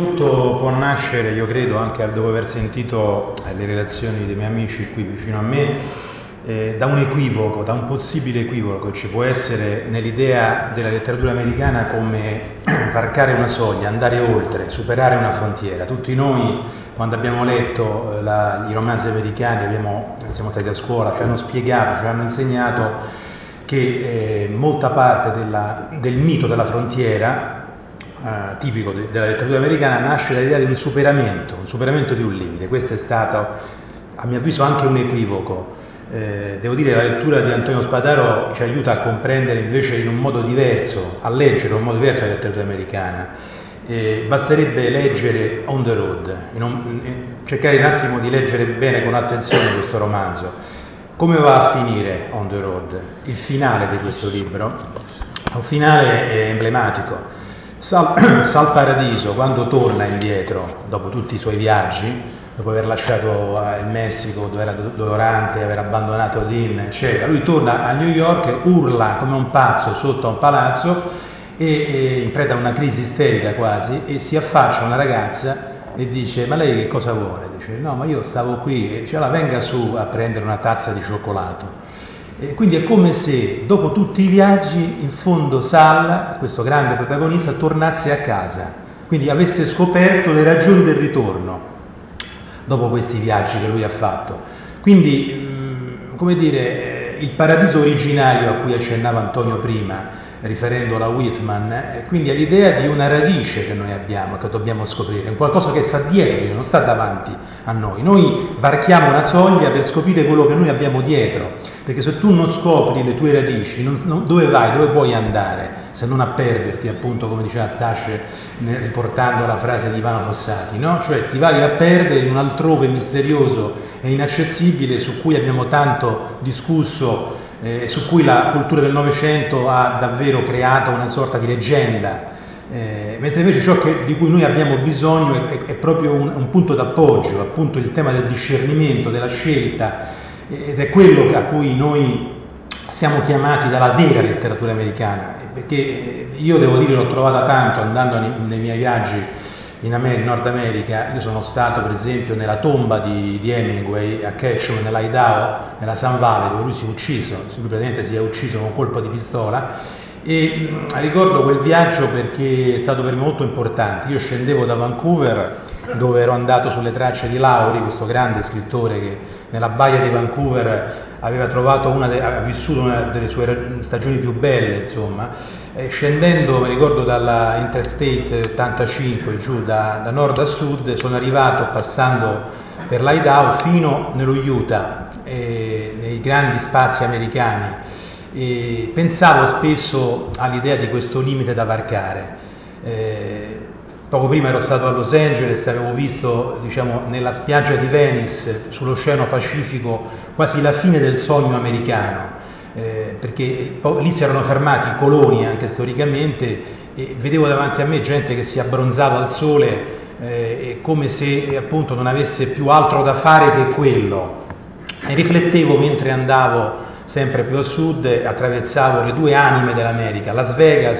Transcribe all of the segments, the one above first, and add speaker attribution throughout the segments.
Speaker 1: Tutto può nascere, io credo, anche dopo aver sentito eh, le relazioni dei miei amici qui vicino a me, eh, da un equivoco, da un possibile equivoco che ci può essere nell'idea della letteratura americana come varcare una soglia, andare oltre, superare una frontiera. Tutti noi, quando abbiamo letto eh, la, i romanzi americani, abbiamo, siamo stati a scuola, ci hanno spiegato, ci hanno insegnato che eh, molta parte della, del mito della frontiera eh, tipico de, della letteratura americana nasce dall'idea di un superamento, un superamento di un limite. Questo è stato, a mio avviso, anche un equivoco. Eh, devo dire che la lettura di Antonio Spadaro ci aiuta a comprendere invece in un modo diverso, a leggere in un modo diverso la letteratura americana. Eh, basterebbe leggere On the Road, un, cercare un attimo di leggere bene con attenzione questo romanzo. Come va a finire On the Road? Il finale di questo libro? Un finale emblematico Sal, Sal Paradiso, quando torna indietro, dopo tutti i suoi viaggi, dopo aver lasciato eh, il Messico dove era dolorante, aver abbandonato Lynn, eccetera, lui torna a New York, urla come un pazzo sotto a un palazzo e, e a una crisi isterica quasi e si affaccia una ragazza e dice ma lei che cosa vuole? Dice no ma io stavo qui e dice venga su a prendere una tazza di cioccolato e quindi è come se dopo tutti i viaggi, in fondo Sal, questo grande protagonista, tornasse a casa, quindi avesse scoperto le ragioni del ritorno dopo questi viaggi che lui ha fatto. Quindi, mm, come dire, il paradiso originario a cui accennava Antonio prima, riferendola a Whitman, eh, quindi è l'idea di una radice che noi abbiamo, che dobbiamo scoprire, è qualcosa che sta dietro, non sta davanti a noi. Noi varchiamo una soglia per scoprire quello che noi abbiamo dietro perché se tu non scopri le tue radici, non, non, dove vai, dove puoi andare, se non a perderti, appunto, come diceva Tasce, riportando la frase di Ivano Fossati, no? Cioè ti vai a perdere in un altrove misterioso e inaccessibile su cui abbiamo tanto discusso, eh, su cui la cultura del Novecento ha davvero creato una sorta di leggenda. Eh, mentre invece ciò che, di cui noi abbiamo bisogno è, è, proprio un, un punto d'appoggio, appunto il tema del discernimento, della scelta, ed è quello a cui noi siamo chiamati dalla vera letteratura americana, perché io devo dire l'ho trovata tanto andando nei, miei viaggi in, Nord America, io sono stato per esempio nella tomba di, di Hemingway a Ketchum, nell'Idaho, nella San Valley, dove lui si è ucciso, lui praticamente si è ucciso con un colpo di pistola, e ricordo quel viaggio perché è stato per me molto importante, io scendevo da Vancouver dove ero andato sulle tracce di Lauri, questo grande scrittore che nella baia di Vancouver aveva, de, aveva vissuto una delle sue stagioni più belle, insomma, e scendendo, mi ricordo, dalla Interstate 85 giù da, da nord a sud, sono arrivato passando per l'Idaho fino nello Utah, eh, nei grandi spazi americani. E pensavo spesso all'idea di questo limite da varcare. Eh, Poco prima ero stato a Los Angeles e avevo visto diciamo, nella spiaggia di Venice, sull'Oceano Pacifico, quasi la fine del sogno americano, eh, perché lì si erano fermati i coloni anche storicamente e vedevo davanti a me gente che si abbronzava al sole eh, come se appunto non avesse più altro da fare che quello. E riflettevo mentre andavo sempre più a sud, attraversavo le due anime dell'America, Las Vegas,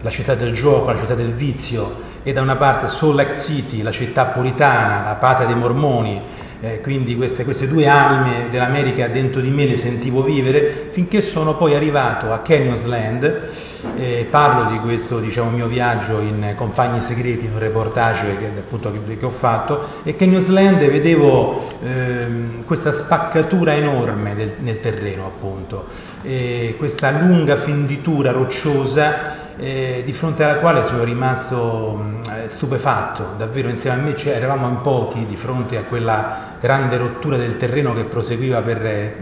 Speaker 1: la città del gioco, la città del vizio, e da una parte Salt Lake City, la città puritana, la patria dei mormoni, eh, quindi queste, queste, due anime dell'America dentro di me le sentivo vivere, finché sono poi arrivato a Canyons Land, eh, parlo di questo diciamo, mio viaggio in Compagni Segreti, un reportage che, appunto, che, che ho fatto, e Canyons Land vedevo eh, questa spaccatura enorme del, nel terreno, appunto, questa lunga fenditura rocciosa eh, di fronte alla quale sono rimasto mh, eh, stupefatto, davvero insieme a me cioè, eravamo in pochi di fronte a quella grande rottura del terreno che proseguiva per eh,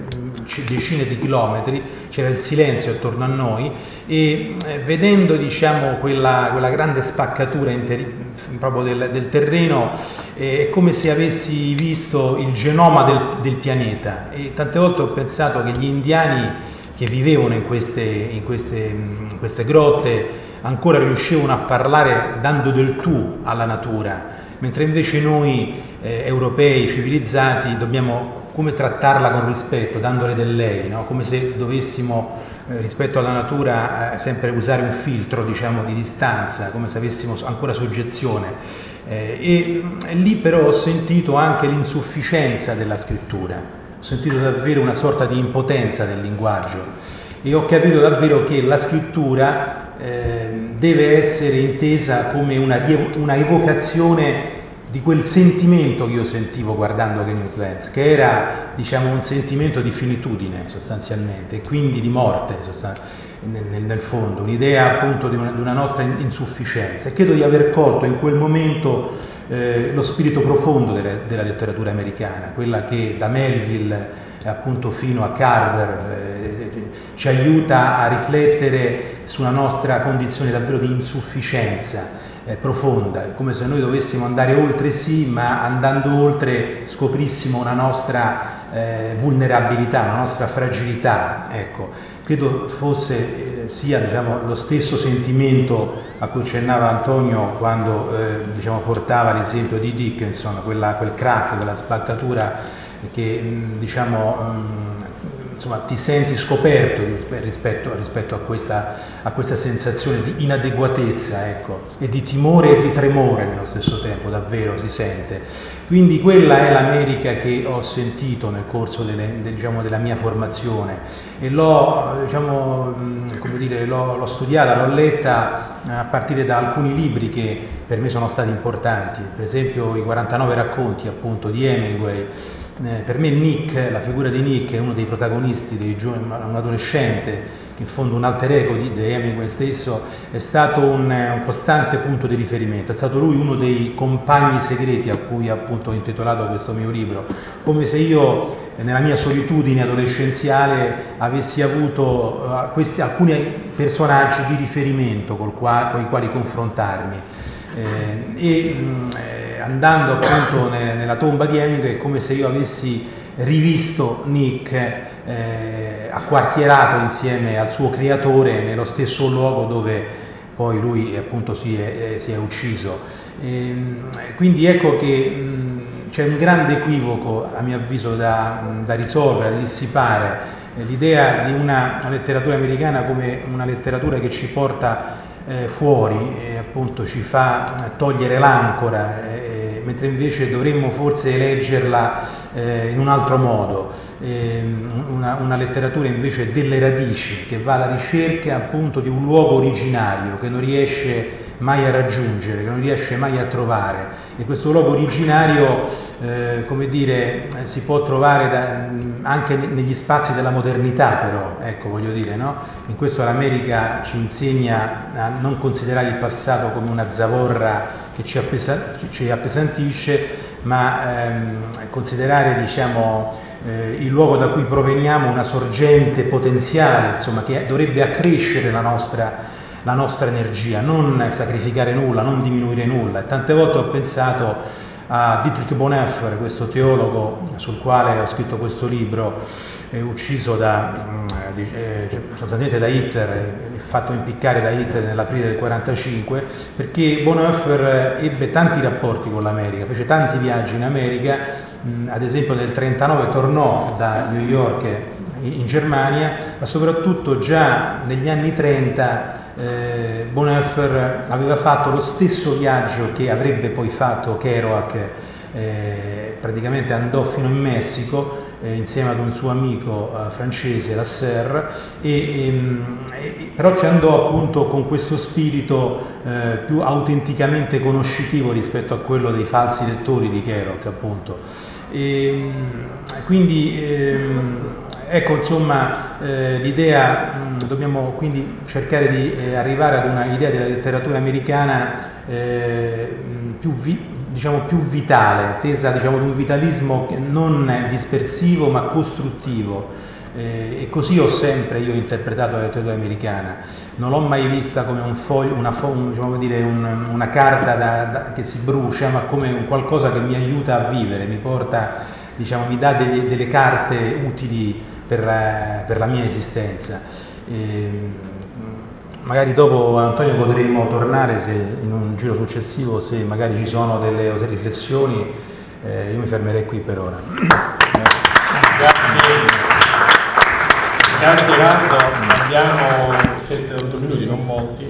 Speaker 1: decine di chilometri, c'era il silenzio attorno a noi e eh, vedendo diciamo, quella, quella, grande spaccatura interi- proprio del, del terreno è come se avessi visto il genoma del, del pianeta e tante volte ho pensato che gli indiani che vivevano in queste, in queste, in queste grotte ancora riuscivano a parlare dando del tu alla natura, mentre invece noi eh, europei civilizzati dobbiamo come trattarla con rispetto, dandole del lei, no? come se dovessimo eh, rispetto alla natura eh, sempre usare un filtro diciamo, di distanza, come se avessimo ancora soggezione. Eh, e, e lì però ho sentito anche l'insufficienza della scrittura, sentito davvero una sorta di impotenza del linguaggio e ho capito davvero che la scrittura eh, deve essere intesa come una, una, evocazione di quel sentimento che io sentivo guardando Game Plants, che era diciamo, un sentimento di finitudine sostanzialmente, e quindi di morte nel, nel, fondo, un'idea appunto di una, di una, nostra insufficienza. E credo di aver colto in quel momento eh, lo spirito profondo della, della, letteratura americana, quella che da Melville appunto fino a Carver eh, ci aiuta a riflettere sulla nostra condizione davvero di insufficienza eh, profonda, come se noi dovessimo andare oltre sì, ma andando oltre scoprissimo una nostra eh, vulnerabilità, una nostra fragilità. Ecco, credo fosse eh, sia diciamo, lo stesso sentimento a cui accennava Antonio quando eh, diciamo, portava l'esempio di Dickinson, quella, quel crack, quella spaccatura che diciamo, insomma, ti senti scoperto rispetto, rispetto a, questa, a, questa, sensazione di inadeguatezza ecco, e di timore e di tremore nello stesso tempo, davvero si sente. Quindi quella è l'America che ho sentito nel corso delle, de, diciamo, della mia formazione. E l'ho, diciamo, dire, l'ho, l'ho, studiata, l'ho letta a partire da alcuni libri che per me sono stati importanti, per esempio i 49 racconti appunto di Hemingway, eh, per me Nick, la figura di Nick è uno dei protagonisti, dei giovani, un adolescente, in fondo un alter ego di, di Hemingway stesso, è stato un, un, costante punto di riferimento, è stato lui uno dei compagni segreti a cui appunto ho intitolato questo mio libro, come se io nella mia solitudine adolescenziale avessi avuto uh, questi, alcuni personaggi di riferimento con i quali confrontarmi. Eh, e mh, eh, andando appunto ne, nella tomba di Hemingway è come se io avessi rivisto Nick eh, acquartierato insieme al suo creatore nello stesso luogo dove poi lui appunto si è, eh, si è ucciso. E, quindi ecco che mh, c'è un grande equivoco a mio avviso da, da risolvere, da dissipare, l'idea di una, letteratura americana come una letteratura che ci porta eh, fuori e appunto ci fa togliere l'ancora, eh, mentre invece dovremmo forse leggerla eh, in un altro modo, ehm, una, una, letteratura invece delle radici che va alla ricerca appunto di un luogo originario che non riesce mai a raggiungere, che non riesce mai a trovare e questo luogo originario eh, come dire, si può trovare da, anche negli spazi della modernità però, ecco voglio dire, no? In questo l'America ci insegna a non considerare il passato come una zavorra che ci appesantisce, ma ehm, considerare diciamo, eh, il luogo da cui proveniamo una sorgente potenziale, insomma, che dovrebbe accrescere la nostra, la nostra energia, non sacrificare nulla, non diminuire nulla. E tante volte ho pensato a Dietrich Bonhoeffer, questo teologo sul quale ho scritto questo libro, eh, ucciso da, mm, eh, cioè, sostanzialmente da Hitler, fatto impiccare da Hitler nell'aprile del 1945, perché Bonhoeffer ebbe tanti rapporti con l'America, fece tanti viaggi in America, ad esempio nel 1939 tornò da New York in Germania, ma soprattutto già negli anni 30 eh, Bonhoeffer aveva fatto lo stesso viaggio che avrebbe poi fatto Kerouac, eh, praticamente andò fino in Messico eh, insieme ad un suo amico eh, francese, Lasserre, e, ehm, e, però ci andò appunto con questo spirito eh, più autenticamente conoscitivo rispetto a quello dei falsi lettori di Kerouac appunto. E, ehm, quindi ehm, ecco insomma eh, l'idea, mh, dobbiamo quindi cercare di eh, arrivare ad una idea della letteratura americana eh, più, vi, diciamo, più, vitale, tesa diciamo, ad un vitalismo non dispersivo ma costruttivo. Eh, e così ho sempre io interpretato la letteratura americana. Non l'ho mai vista come un foglio, una, diciamo dire, un, una carta da, da, che si brucia, ma come qualcosa che mi aiuta a vivere, mi porta, diciamo, mi dà delle, delle carte utili per la, per la mia esistenza. E, magari dopo Antonio potremo tornare se, in un giro successivo se magari ci sono delle riflessioni, eh, io mi fermerei qui per ora.
Speaker 2: Rando, abbiamo 7-8 minuti, non molti,